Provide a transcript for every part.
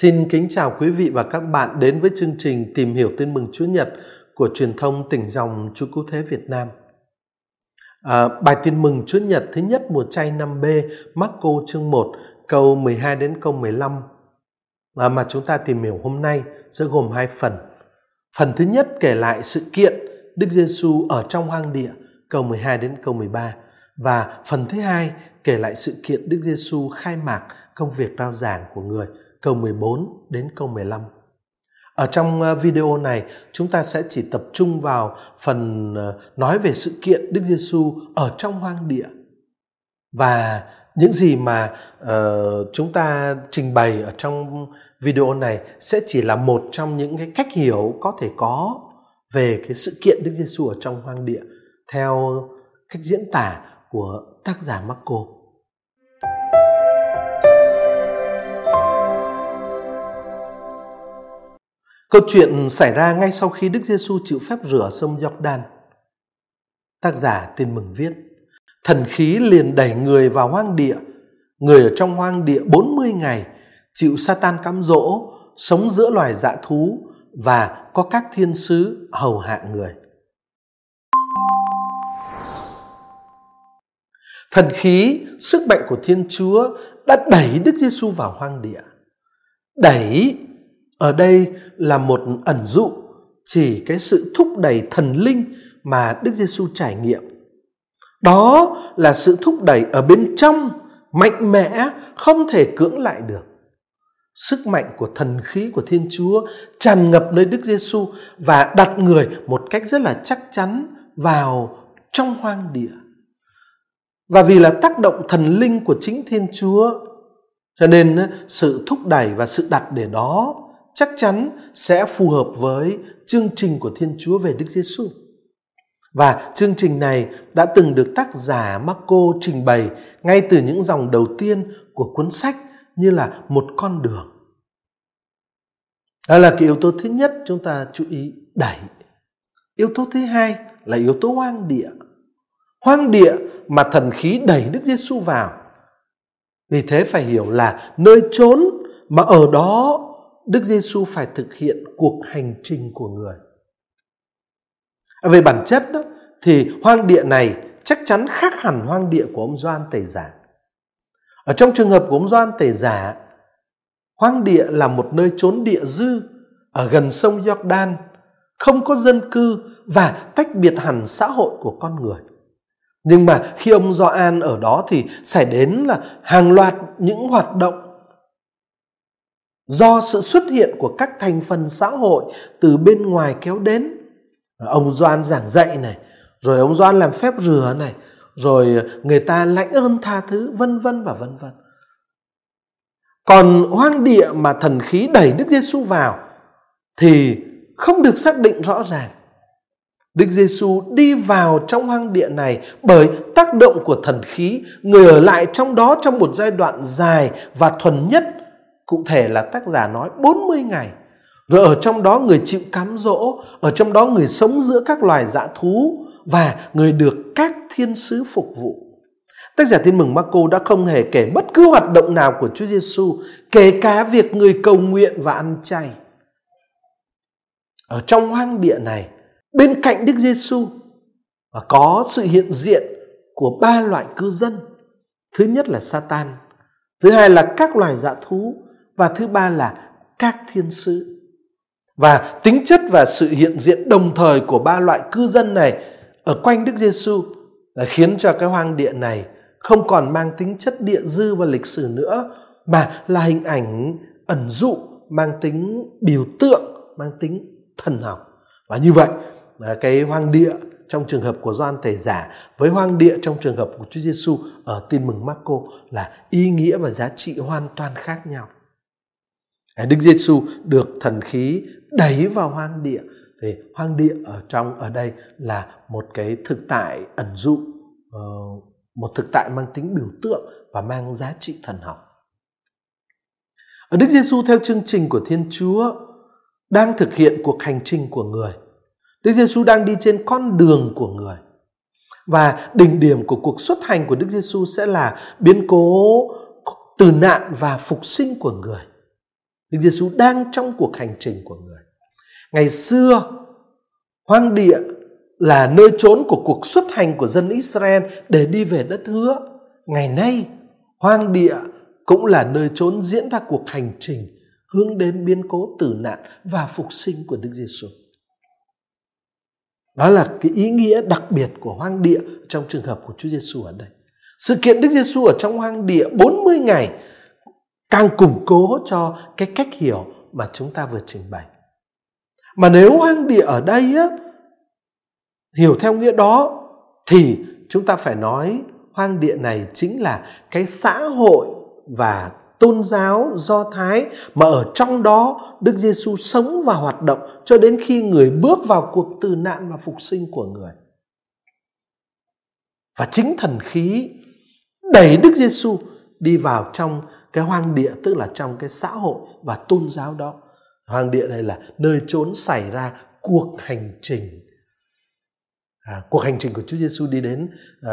Xin kính chào quý vị và các bạn đến với chương trình Tìm hiểu tin mừng Chúa Nhật của truyền thông tỉnh dòng Chúa Cứu Thế Việt Nam. À, bài tin mừng Chúa Nhật thứ nhất mùa chay 5B, Marco chương 1, câu 12 đến câu 15 à, mà chúng ta tìm hiểu hôm nay sẽ gồm hai phần. Phần thứ nhất kể lại sự kiện Đức Giêsu ở trong hoang địa, câu 12 đến câu 13 và phần thứ hai kể lại sự kiện Đức Giêsu khai mạc công việc rao giảng của người, câu 14 đến câu 15. Ở trong ờ, video này, chúng ta sẽ chỉ tập trung vào phần ờ, nói về sự kiện Đức Giêsu ở trong hoang địa và những gì mà uh, chúng ta trình bày ở trong video này sẽ chỉ là một trong những cái cách hiểu có thể có về cái sự kiện Đức Giêsu ở trong hoang địa theo cách diễn tả của tác giả Marco. Câu chuyện xảy ra ngay sau khi Đức Giêsu chịu phép rửa sông Jordan. Tác giả tin mừng viết, thần khí liền đẩy người vào hoang địa, người ở trong hoang địa 40 ngày, chịu Satan cám dỗ, sống giữa loài dã thú và có các thiên sứ hầu hạ người. Thần khí, sức mạnh của Thiên Chúa đã đẩy Đức Giêsu vào hoang địa. Đẩy ở đây là một ẩn dụ, chỉ cái sự thúc đẩy thần linh mà Đức Giêsu trải nghiệm. Đó là sự thúc đẩy ở bên trong, mạnh mẽ, không thể cưỡng lại được. Sức mạnh của thần khí của Thiên Chúa tràn ngập nơi Đức Giêsu và đặt người một cách rất là chắc chắn vào trong hoang địa. Và vì là tác động thần linh của chính Thiên Chúa, cho nên, sự thúc đẩy và sự đặt để đó chắc chắn sẽ phù hợp với chương trình của Thiên Chúa về Đức Giêsu. Và chương trình này đã từng được tác giả Marco trình bày ngay từ những dòng đầu tiên của cuốn sách như là một con đường. Đó là cái yếu tố thứ nhất chúng ta chú ý đẩy. Yếu tố thứ hai là yếu tố hoang địa. Hoang địa mà thần khí đẩy Đức Giêsu vào. Vì thế phải hiểu là nơi trốn mà ở đó Đức Giêsu phải thực hiện cuộc hành trình của người. Về bản chất đó, thì hoang địa này chắc chắn khác hẳn hoang địa của ông Doan Tẩy Giả. Ở trong trường hợp của ông Doan Tẩy Giả, hoang địa là một nơi trốn địa dư ở gần sông Jordan, không có dân cư và tách biệt hẳn xã hội của con người. Nhưng mà khi ông Gioan ở đó thì xảy đến là hàng loạt những hoạt động do sự xuất hiện của các thành phần xã hội từ bên ngoài kéo đến. Ông doan giảng dạy này rồi ông doan làm phép rửa này rồi người ta lãnh ơn tha thứ vân vân và vân vân. Còn hoang địa mà thần khí đẩy đức giêsu vào thì không được xác định rõ ràng. Đức Giêsu đi vào trong hoang địa này bởi tác động của thần khí, người ở lại trong đó trong một giai đoạn dài và thuần nhất Cụ thể là tác giả nói 40 ngày. Rồi ở trong đó người chịu cám dỗ, ở trong đó người sống giữa các loài dã thú và người được các thiên sứ phục vụ. Tác giả tin mừng Marco đã không hề kể bất cứ hoạt động nào của Chúa Giêsu, kể cả việc người cầu nguyện và ăn chay. Ở trong hoang địa này, bên cạnh Đức Giêsu và có sự hiện diện của ba loại cư dân. Thứ nhất là Satan, thứ hai là các loài dã thú và thứ ba là các thiên sứ. Và tính chất và sự hiện diện đồng thời của ba loại cư dân này ở quanh Đức Giêsu là khiến cho cái hoang địa này không còn mang tính chất địa dư và lịch sử nữa, mà là hình ảnh ẩn dụ, mang tính biểu tượng, mang tính thần học và như vậy cái hoang địa trong trường hợp của Gioan Tẩy Giả với hoang địa trong trường hợp của Chúa Giêsu ở Tin mừng Marco là ý nghĩa và giá trị hoàn toàn khác nhau. Đức Giêsu được thần khí đẩy vào hoang địa thì hoang địa ở trong, ở đây là một cái thực tại ẩn dụ ờ, một thực tại mang tính biểu tượng và mang giá trị thần học. Ở Đức Giêsu theo chương trình của Thiên Chúa đang thực hiện cuộc hành trình của người. Đức Giêsu đang đi trên con đường của người. Và đỉnh điểm của cuộc xuất hành của Đức Giêsu sẽ là biến cố từ nạn và phục sinh của người. Đức Giêsu đang trong cuộc hành trình của người. Ngày xưa, hoang địa là nơi trốn của cuộc xuất hành của dân Israel để đi về đất hứa. Ngày nay, hoang địa cũng là nơi trốn diễn ra cuộc hành trình hướng đến biến cố tử nạn và phục sinh của Đức Giêsu. Đó là cái ý nghĩa đặc biệt của hoang địa trong trường hợp của Chúa Giêsu ở đây. Sự kiện Đức Giêsu ở trong hoang địa 40 ngày càng củng cố cho cái cách hiểu mà chúng ta vừa trình bày. Mà nếu hoang địa ở đây á, hiểu theo nghĩa đó thì chúng ta phải nói hoang địa này chính là cái xã hội và tôn giáo do thái mà ở trong đó Đức Giêsu sống và hoạt động cho đến khi người bước vào cuộc tử nạn và phục sinh của người. Và chính thần khí đẩy Đức Giêsu đi vào trong cái hoang địa tức là trong cái xã hội và tôn giáo đó. Hoang địa này là nơi trốn xảy ra cuộc hành trình À, cuộc hành trình của Chúa Giêsu đi đến uh,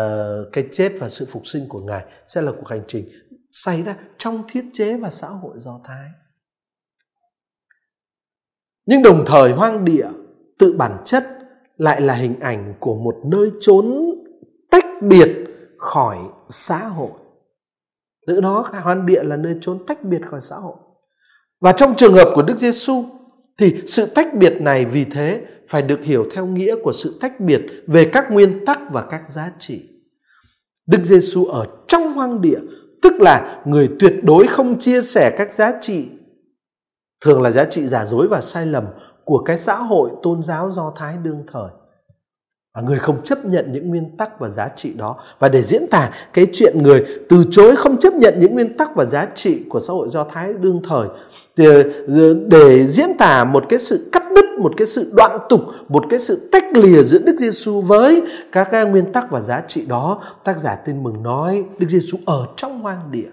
cái chết và sự phục sinh của Ngài sẽ là cuộc hành trình xảy ra trong thiết chế và xã hội Do Thái. Nhưng đồng thời hoang địa tự bản chất lại là hình ảnh của một nơi trốn tách biệt khỏi xã hội. Từ nó hoang địa là nơi trốn tách biệt khỏi xã hội. Và trong trường hợp của Đức Giêsu thì sự tách biệt này vì thế phải được hiểu theo nghĩa của sự tách biệt về các nguyên tắc và các giá trị. Đức Giêsu ở trong hoang địa, tức là người tuyệt đối không chia sẻ các giá trị, thường là giá trị giả dối và sai lầm của cái xã hội tôn giáo do thái đương thời và người không chấp nhận những nguyên tắc và giá trị đó. Và để diễn tả cái chuyện người từ chối không chấp nhận những nguyên tắc và giá trị của xã hội do thái đương thời ờ, để diễn tả một cái sự cắt đứt, một cái sự đoạn tục, một cái sự tách lìa giữa Đức Giêsu với các cái nguyên tắc và giá trị đó, tác giả tin mừng nói Đức Giêsu ở trong hoang địa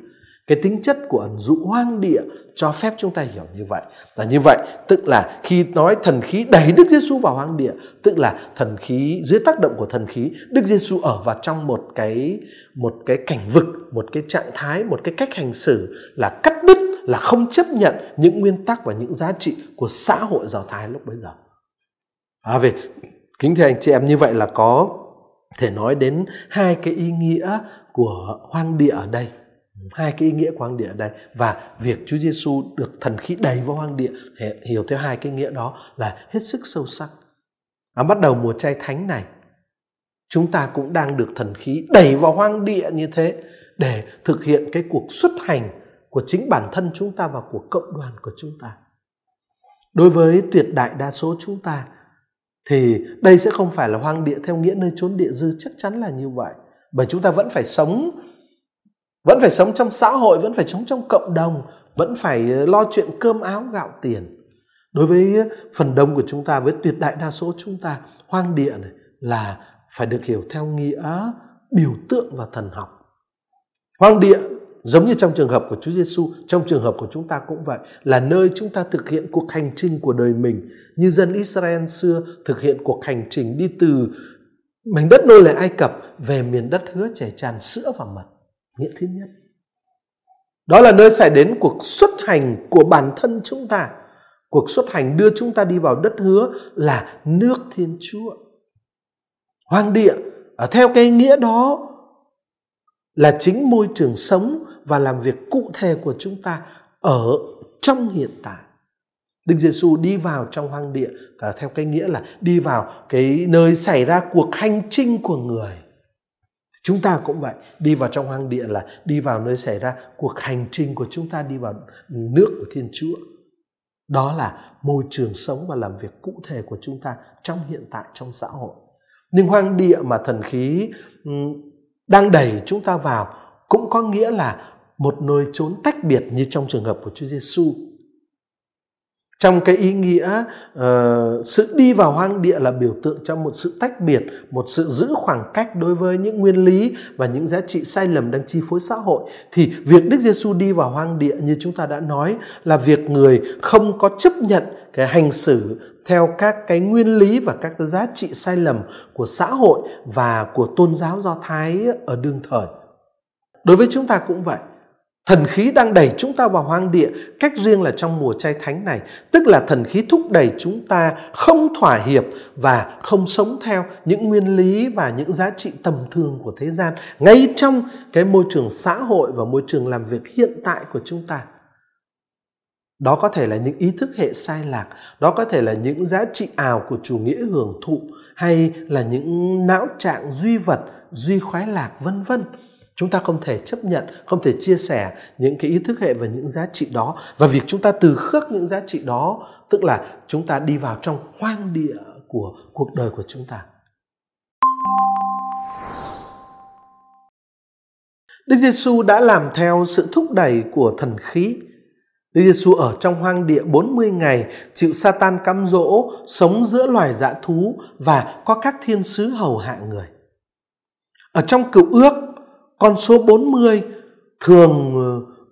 cái tính chất của ẩn dụ hoang địa cho phép chúng ta hiểu như vậy là như vậy tức là khi nói thần khí đẩy Đức Giêsu vào hoang địa tức là thần khí dưới tác động của thần khí Đức Giêsu ở vào trong một cái một cái cảnh vực một cái trạng thái một cái cách hành xử là cắt đứt là không chấp nhận những nguyên tắc và những giá trị của xã hội Do Thái lúc bấy giờ. À, về kính thưa anh chị em như vậy là có thể nói đến hai cái ý nghĩa của hoang địa ở đây hai cái ý nghĩa của hoang địa ở đây. Và việc Chúa Giêsu được thần khí đầy vào hoang địa hiểu theo hai cái nghĩa đó là hết sức sâu sắc. À, bắt đầu mùa chay thánh này chúng ta cũng đang được thần khí đẩy vào hoang địa như thế để thực hiện cái cuộc xuất hành của chính bản thân chúng ta và của cộng đoàn của chúng ta. Đối với tuyệt đại đa số chúng ta thì đây sẽ không phải là hoang địa theo nghĩa nơi trốn địa dư chắc chắn là như vậy. Bởi chúng ta vẫn phải sống vẫn phải sống trong xã hội vẫn phải sống trong cộng đồng vẫn phải ờ, lo chuyện cơm áo gạo tiền. Đối với ờ, phần đông của chúng ta với tuyệt đại đa số chúng ta hoang địa này là phải được hiểu theo nghĩa biểu tượng và thần học. Hoang địa Giống như trong trường hợp của Chúa Giêsu, trong trường hợp của chúng ta cũng vậy, là nơi chúng ta thực hiện cuộc hành trình của đời mình, như dân Israel xưa thực hiện cuộc hành trình đi từ mảnh đất nô lệ Ai Cập về miền đất hứa chảy tràn sữa và mật. Nghĩa thứ nhất. Đó là nơi xảy đến cuộc xuất hành của bản thân chúng ta. Cuộc xuất hành đưa chúng ta đi vào đất hứa là nước Thiên Chúa. Hoang địa, ở theo cái nghĩa đó là chính môi trường sống và làm việc cụ thể của chúng ta ở trong hiện tại. Đức Giêsu đi vào trong hoang địa à, theo cái nghĩa là đi vào cái nơi xảy ra cuộc hành trình của người. Chúng ta cũng vậy, đi vào trong hoang địa là đi vào nơi xảy ra cuộc hành trình của chúng ta đi vào nước của Thiên Chúa. Đó là môi trường sống và làm việc cụ thể của chúng ta trong hiện tại trong xã hội. Nhưng hoang địa mà thần khí đang đẩy chúng ta vào cũng có nghĩa là một nơi trốn tách biệt như trong trường hợp của Chúa Giêsu. Trong cái ý nghĩa uh, sự đi vào hoang địa là biểu tượng cho một sự tách biệt, một sự giữ khoảng cách đối với những nguyên lý và những giá trị sai lầm đang chi phối xã hội. Thì việc Đức Giêsu đi vào hoang địa như chúng ta đã nói là việc người không có chấp nhận cái hành xử theo các cái nguyên lý và các cái giá trị sai lầm của xã hội và của tôn giáo do thái ở đương thời. Đối với chúng ta cũng vậy. Thần khí đang đẩy chúng ta vào hoang địa, cách riêng là trong mùa chay thánh này, tức là thần khí thúc đẩy chúng ta không thỏa hiệp và không sống theo những nguyên lý và những giá trị tầm thường của thế gian, ngay trong cái môi trường xã hội và môi trường làm việc hiện tại của chúng ta. Đó có thể là những ý thức hệ sai lạc, đó có thể là những giá trị ảo của chủ nghĩa hưởng thụ hay là những não trạng duy vật, duy khoái lạc vân vân chúng ta không thể chấp nhận không thể chia sẻ những cái ý thức hệ và những giá trị đó và việc chúng ta từ khước những giá trị đó tức là chúng ta đi vào trong hoang địa của cuộc đời của chúng ta Đức Giêsu đã làm theo sự thúc đẩy của thần khí. Đức Giêsu ở trong hoang địa 40 ngày, chịu Satan cám dỗ, sống giữa loài dã thú và có các thiên sứ hầu hạ người. Ở trong cựu ước, con số 40 thường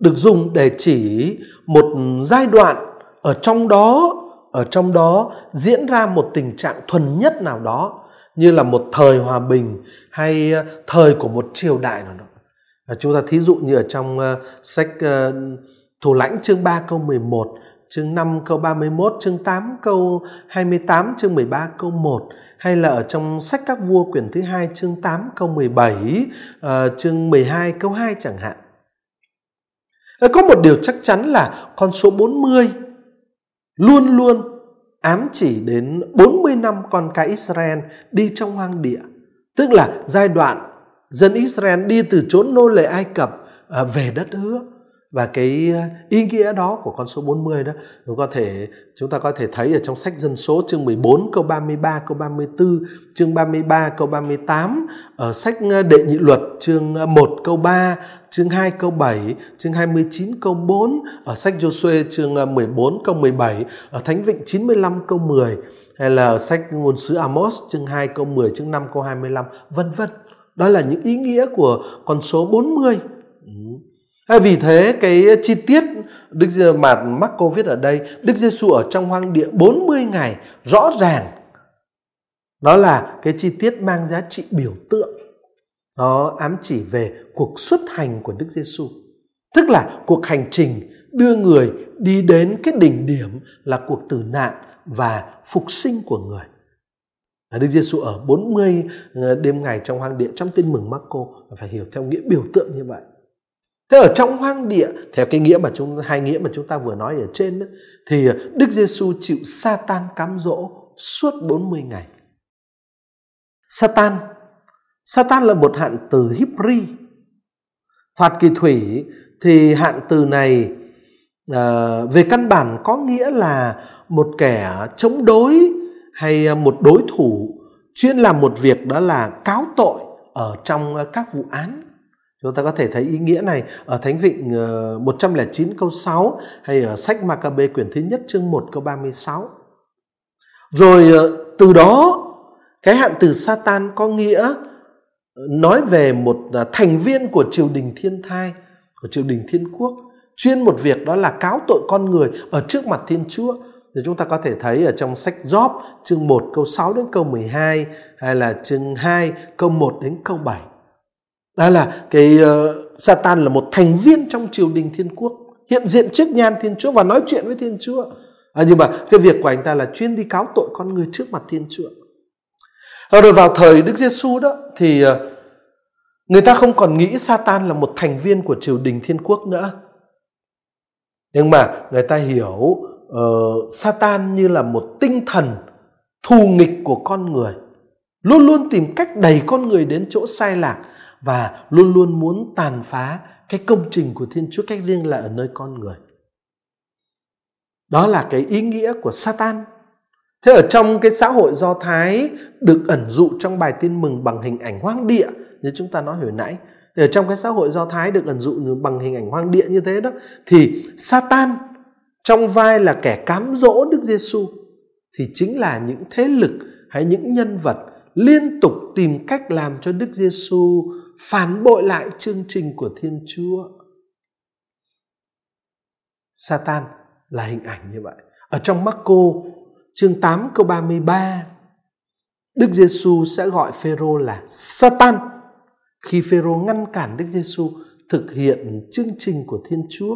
được dùng để chỉ một giai đoạn ở trong đó ở trong đó diễn ra một tình trạng thuần nhất nào đó như là một thời hòa bình hay ờ, thời của một triều đại nào đó. Và chúng ta thí dụ như ở trong uh, sách uh, Thủ lãnh chương 3 câu 11 chương 5 câu 31, chương 8 câu 28, chương 13 câu 1 hay là ở trong sách các vua quyển thứ hai chương 8 câu 17, uh, ờ, chương 12 câu 2 chẳng hạn. Ờ, có một điều chắc chắn là con số 40 luôn luôn ám chỉ đến 40 năm con cái Israel đi trong hoang địa. Tức là giai đoạn dân Israel đi từ chốn nô lệ Ai Cập ờ, về đất hứa và cái ờ, ý nghĩa đó của con số 40 đó chúng có thể, chúng ta có thể thấy ở trong sách dân số chương 14 câu 33 câu 34 chương 33 câu 38 ở sách ờ, đệ nhị luật chương ờ, 1 câu 3 chương 2 câu 7 chương 29 câu 4 ở sách Joshua chương 14 câu 17 ở Thánh Vịnh 95 câu 10 hay là ở sách ngôn sứ Amos chương 2 câu 10 chương 5 câu 25 vân vân. Đó là những ý nghĩa của con số 40 vì thế cái chi tiết Đức Giê mà mắc Covid ở đây, Đức Giêsu ở trong hoang địa 40 ngày rõ ràng đó là cái chi tiết mang giá trị biểu tượng. Nó ám chỉ về cuộc xuất hành của Đức Giêsu. Tức là cuộc hành trình đưa người đi đến cái đỉnh điểm là cuộc tử nạn và phục sinh của người. Đức Giêsu ở 40 ờ, đêm ngày trong hoang địa trong tin mừng Marco phải hiểu theo nghĩa biểu tượng như vậy. Thế ở trong hoang địa theo cái nghĩa mà chúng hai nghĩa mà chúng ta vừa nói ở trên đó, thì Đức Giêsu chịu Satan cám dỗ suốt 40 ngày. Satan Satan là một hạn từ Hebrew. Thoạt kỳ thủy thì hạn từ này à, về căn bản có nghĩa là một kẻ chống đối hay một đối thủ chuyên làm một việc đó là cáo tội ở trong các vụ án Chúng ta có thể thấy ý nghĩa này ở Thánh Vịnh ờ, 109 câu 6 hay ở sách Maccabe quyển thứ nhất chương 1 câu 36. Rồi ờ, từ đó cái hạn từ Satan có nghĩa ờ, nói về một thành viên của triều đình thiên thai, của triều đình thiên quốc, chuyên một việc đó là cáo tội con người ở trước mặt Thiên Chúa. Thì chúng ta có thể thấy ở trong sách Job chương 1 câu 6 đến câu 12 hay là chương 2 câu 1 đến câu 7. Đó là cái uh, Satan là một thành viên trong triều đình thiên quốc hiện diện trước nhan thiên chúa và nói chuyện với thiên chúa. À, nhưng mà cái việc của anh ta là chuyên đi cáo tội con người trước mặt thiên chúa. À, rồi vào thời đức giêsu đó thì uh, người ta không còn nghĩ Satan là một thành viên của triều đình thiên quốc nữa. Nhưng mà người ta hiểu uh, Satan như là một tinh thần thù nghịch của con người luôn luôn tìm cách đẩy con người đến chỗ sai lạc và luôn luôn muốn tàn phá cái công trình của Thiên Chúa cách riêng là ở nơi con người. Đó là cái ý nghĩa của Satan. Thế ở trong cái xã hội Do Thái được ẩn dụ trong bài tin mừng bằng hình ảnh hoang địa, như chúng ta nói hồi nãy. Thì ở trong cái xã hội Do Thái được ẩn dụ bằng hình ảnh hoang địa như thế đó, thì Satan trong vai là kẻ cám dỗ Đức Giêsu thì chính là những thế lực hay những nhân vật liên tục tìm cách làm cho Đức Giêsu phản bội lại chương trình của Thiên Chúa. Satan là hình ảnh như vậy. Ở trong Marco chương 8 câu 33, Đức Giêsu sẽ gọi Phêrô là Satan khi Phêrô ngăn cản Đức Giêsu thực hiện chương trình của Thiên Chúa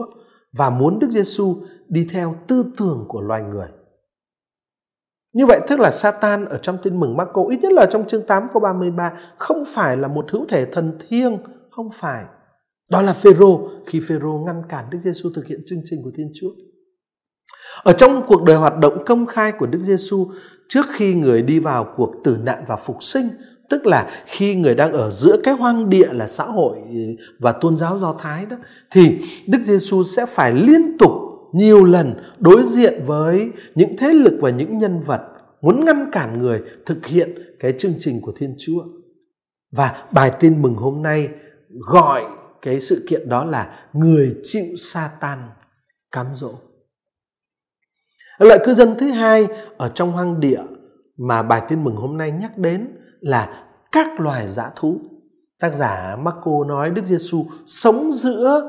và muốn Đức Giêsu đi theo tư tưởng của loài người. Như vậy tức là Satan ở trong tin mừng Marco ít nhất là trong chương 8 câu 33 không phải là một hữu thể thần thiêng, không phải. Đó là Phêrô khi Phêrô ngăn cản Đức Giêsu thực hiện chương trình của Thiên Chúa. Ở trong cuộc đời hoạt động công khai của Đức Giêsu trước khi người đi vào cuộc tử nạn và phục sinh, tức là khi người đang ở giữa cái hoang địa là xã hội và tôn giáo Do Thái đó thì Đức Giêsu sẽ phải liên tục nhiều lần đối diện với những thế lực và những nhân vật muốn ngăn cản người thực hiện cái chương trình của Thiên Chúa. Và bài tin mừng hôm nay gọi cái sự kiện đó là người chịu Satan cám dỗ. Loại cư dân thứ hai ở trong hoang địa mà bài tin mừng hôm nay nhắc đến là các loài dã thú. Tác giả Marco nói Đức Giêsu sống giữa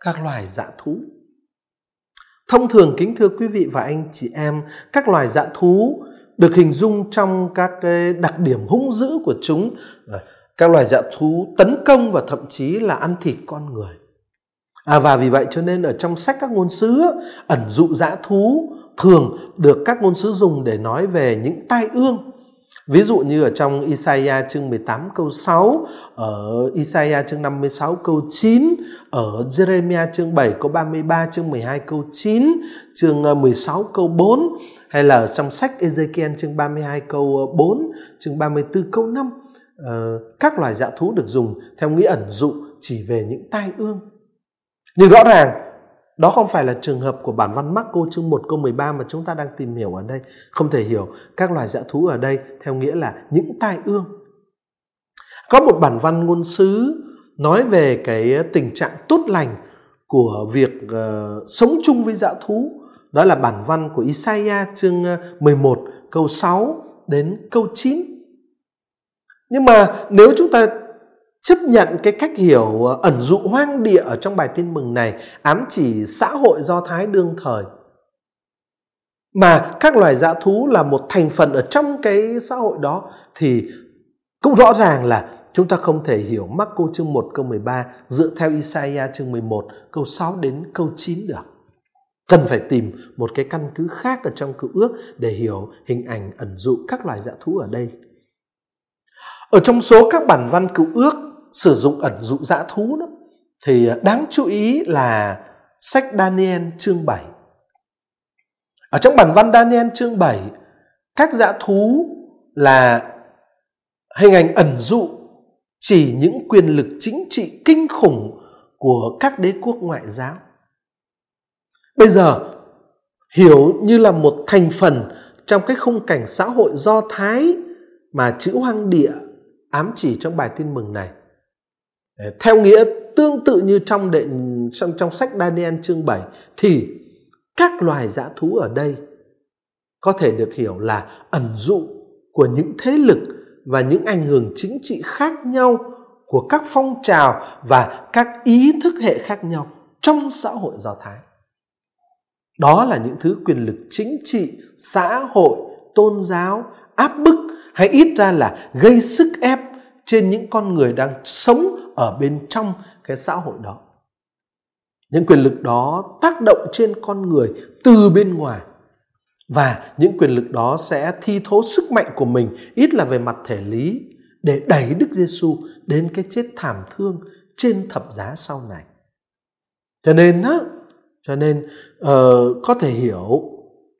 các loài dã thú. Thông thường kính thưa quý vị và anh chị em, các loài dã thú được hình dung trong các cái đặc điểm hung dữ của chúng. Các loài dã thú tấn công và thậm chí là ăn thịt con người. À, và vì vậy cho nên ở trong sách các ngôn sứ ẩn dụ dã thú thường được các ngôn sứ dùng để nói về những tai ương Ví dụ như ở trong Isaiah chương 18 câu 6, ở Isaiah chương 56 câu 9, ở Jeremiah chương 7 câu 33, chương 12 câu 9, chương ờ, 16 câu 4, hay là trong sách Ezekiel chương 32 câu ờ, 4, chương 34 câu 5. Ờ, các loài dạ thú được dùng theo nghĩa ẩn dụ chỉ về những tai ương. Nhưng rõ ràng đó không phải là trường hợp của bản văn Marco chương 1 câu 13 mà chúng ta đang tìm hiểu ở đây. Không thể hiểu các loài dã thú ở đây theo nghĩa là những tai ương. Có một bản văn ngôn sứ nói về cái ờ, tình trạng tốt lành của việc uh, sống chung với dã thú. Đó là bản văn của Isaiah chương ờ, 11 câu 6 đến câu 9. Nhưng mà nếu chúng ta chấp nhận cái cách hiểu ờ, ẩn dụ hoang địa ở trong bài tin mừng này, ám chỉ xã hội do thái đương thời mà các loài dã thú là một thành phần ở trong cái xã hội đó, thì cũng rõ ràng là chúng ta không thể hiểu Marco chương 1 câu 13 dựa theo Isaiah chương 11 câu 6 đến câu 9 được. Cần phải tìm một cái căn cứ khác ở trong cựu ước để hiểu hình ảnh ẩn dụ các loài dã thú ở đây. Ở trong số các bản văn cựu ước sử dụng ẩn dụ dã thú đó thì à, đáng chú ý là sách Daniel chương 7. Ở trong bản văn Daniel chương 7, các dã thú là hình ảnh ẩn dụ chỉ những quyền lực chính trị kinh khủng của các đế quốc ngoại giáo. Bây giờ hiểu như là một thành phần trong cái khung cảnh xã hội do Thái mà chữ hoang địa ám chỉ trong bài tin mừng này Ờ, theo nghĩa tương tự như trong đệ trong trong sách Daniel chương 7 thì các loài dã thú ở đây có thể được hiểu là ẩn dụ của những thế lực và những ảnh hưởng chính trị khác nhau của các phong trào và các ý thức hệ khác nhau trong xã hội Do Thái. Đó là những thứ quyền lực chính trị, xã hội, tôn giáo áp bức hay ít ra là gây sức ép trên những con người đang sống ở bên trong cái xã hội đó những quyền lực đó tác động trên con người từ bên ngoài và những quyền lực đó sẽ thi thố sức mạnh của mình ít là về mặt thể lý để đẩy Đức Giêsu đến cái chết thảm thương trên thập giá sau này. Cho nên á, cho nên uh, có thể hiểu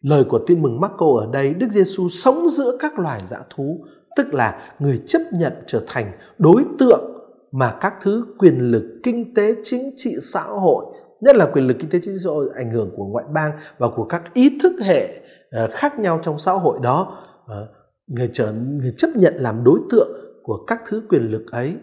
lời của tin mừng Marco ở đây, Đức Giêsu sống giữa các loài dã thú, tức là người chấp nhận trở thành đối tượng mà các thứ quyền lực kinh tế, chính trị, xã hội, nhất là quyền lực kinh tế, chính trị xã hội ảnh hưởng của ngoại bang và của các ý thức hệ ờ, khác nhau trong xã hội đó ờ, người trở, người chấp nhận làm đối tượng của các thứ quyền lực ấy.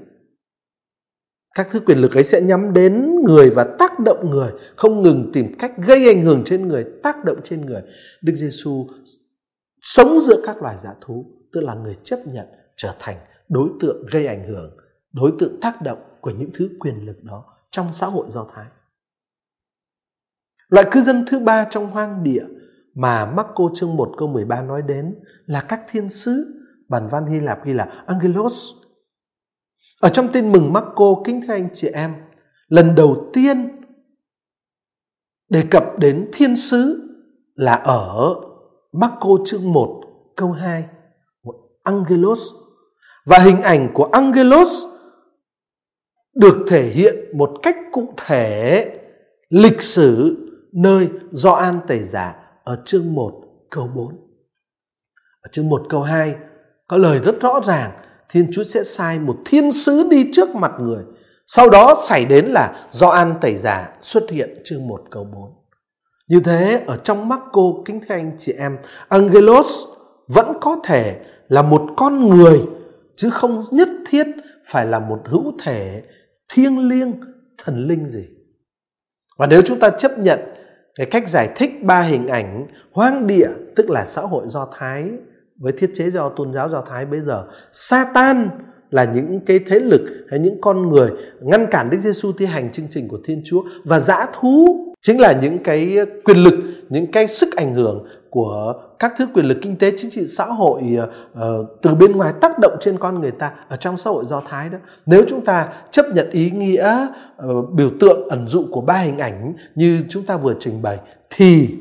Các thứ quyền lực ấy sẽ nhắm đến người và tác động người, không ngừng tìm cách gây ảnh hưởng trên người, tác động trên người. Đức giêsu sống giữa các loài giả thú tức là người chấp nhận trở thành đối tượng gây ảnh hưởng đối tượng tác động của những thứ quyền lực đó trong xã hội Do Thái. Loại cư dân thứ ba trong hoang địa mà Marco chương 1 câu 13 nói đến là các thiên sứ, bản văn Hy Lạp ghi là Angelos. Ở trong tin mừng Marco, kính thưa anh chị em, lần đầu tiên đề cập đến thiên sứ là ở Marco chương 1 câu 2 angelos và hình ảnh của angelos được thể hiện một cách cụ thể lịch sử nơi Gioan Tẩy Giả ở chương 1 câu 4. Ở chương 1 câu 2 có lời rất rõ ràng Thiên Chúa sẽ sai một thiên sứ đi trước mặt người. Sau đó xảy đến là Gioan Tẩy Giả xuất hiện chương 1 câu 4. Như thế ở trong mắt cô kính thưa anh chị em, Angelos vẫn có thể là một con người chứ không nhất thiết phải là một hữu thể thiêng liêng thần linh gì. Và nếu chúng ta chấp nhận cái cách giải thích ba hình ảnh hoang địa tức là xã hội do thái với thiết chế do tôn giáo do thái bây giờ satan là những cái thế lực hay những con người ngăn cản Đức Giêsu thi hành chương trình của Thiên Chúa và dã thú chính là những cái quyền lực, những cái sức ảnh hưởng của các thứ quyền lực kinh tế chính trị xã hội uh, từ bên ngoài tác động trên con người ta ở trong xã hội do thái đó nếu chúng ta chấp nhận ý nghĩa uh, biểu tượng ẩn dụ của ba hình ảnh như chúng ta vừa trình bày thì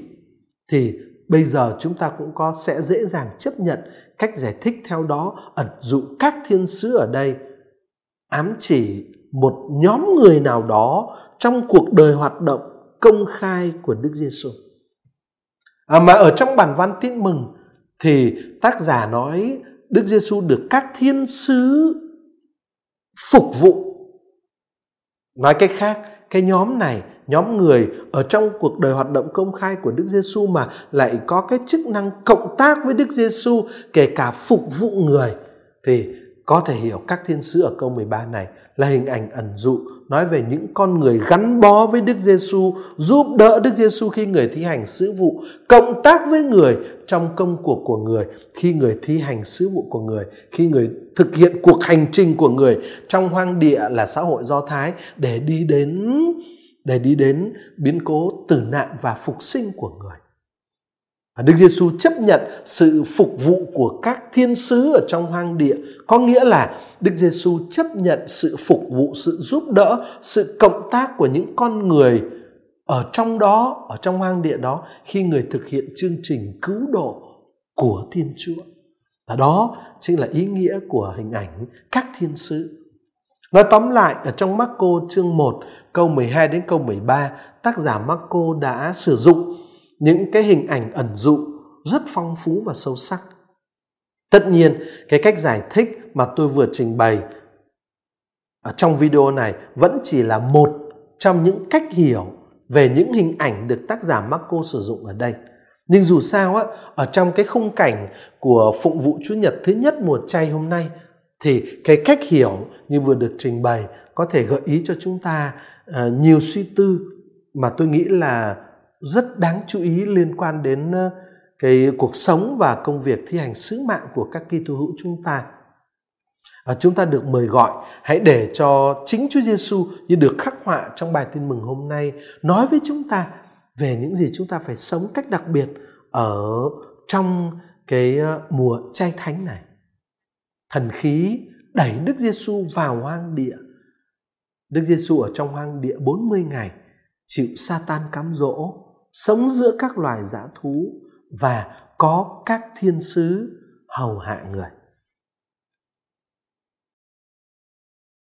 thì bây giờ chúng ta cũng có sẽ dễ dàng chấp nhận cách giải thích theo đó ẩn dụ các thiên sứ ở đây ám chỉ một nhóm người nào đó trong cuộc đời hoạt động công khai của Đức Giêsu. À, mà ở trong bản văn tin mừng thì tác giả nói Đức Giêsu được các thiên sứ phục vụ. Nói cách khác, cái nhóm này, nhóm người ở trong cuộc đời hoạt động công khai của Đức Giêsu mà lại có cái chức năng cộng tác với Đức Giêsu kể cả phục vụ người thì có thể hiểu các thiên sứ ở câu 13 này là hình ảnh ẩn dụ nói về những con người gắn bó với Đức Giêsu, giúp đỡ Đức Giêsu khi người thi hành sứ vụ, cộng tác với người trong công cuộc của người khi người thi hành sứ vụ của người, khi người thực hiện cuộc hành trình của người trong hoang địa là xã hội Do Thái để đi đến để đi đến biến cố tử nạn và phục sinh của người. À, Đức Giêsu chấp nhận sự phục vụ của các thiên sứ ở trong hoang địa, có nghĩa là Đức Giêsu chấp nhận sự phục vụ, sự giúp đỡ, sự cộng tác của những con người ở trong đó, ở trong hoang địa đó khi người thực hiện chương trình cứu độ của Thiên Chúa. Và đó chính là ý nghĩa của hình ảnh các thiên sứ. Nói tóm lại ở trong Marco chương 1 câu 12 đến câu 13, tác giả Marco đã sử dụng những cái hình ảnh ẩn dụ rất phong phú và sâu sắc. Tất nhiên, cái cách giải thích mà tôi vừa trình bày ở trong video này vẫn chỉ là một trong những cách hiểu về những hình ảnh được tác giả Marco sử dụng ở đây. Nhưng dù sao á, ở trong cái khung cảnh của phụng vụ Chúa Nhật thứ nhất mùa chay hôm nay thì cái cách hiểu như vừa được trình bày có thể gợi ý cho chúng ta uh, nhiều suy tư mà tôi nghĩ là rất đáng chú ý liên quan đến ờ, cái cuộc sống và công việc thi hành sứ mạng của các Kitô hữu chúng ta. À, chúng ta được mời gọi hãy để cho chính Chúa Giêsu như được khắc họa trong bài tin mừng hôm nay nói với chúng ta về những gì chúng ta phải sống cách đặc biệt ở trong cái ờ, mùa chay thánh này. Thần khí đẩy Đức Giêsu vào hoang địa. Đức Giêsu ở trong hoang địa 40 ngày chịu Satan cám dỗ, sống giữa các loài dã thú và có các thiên sứ hầu hạ người.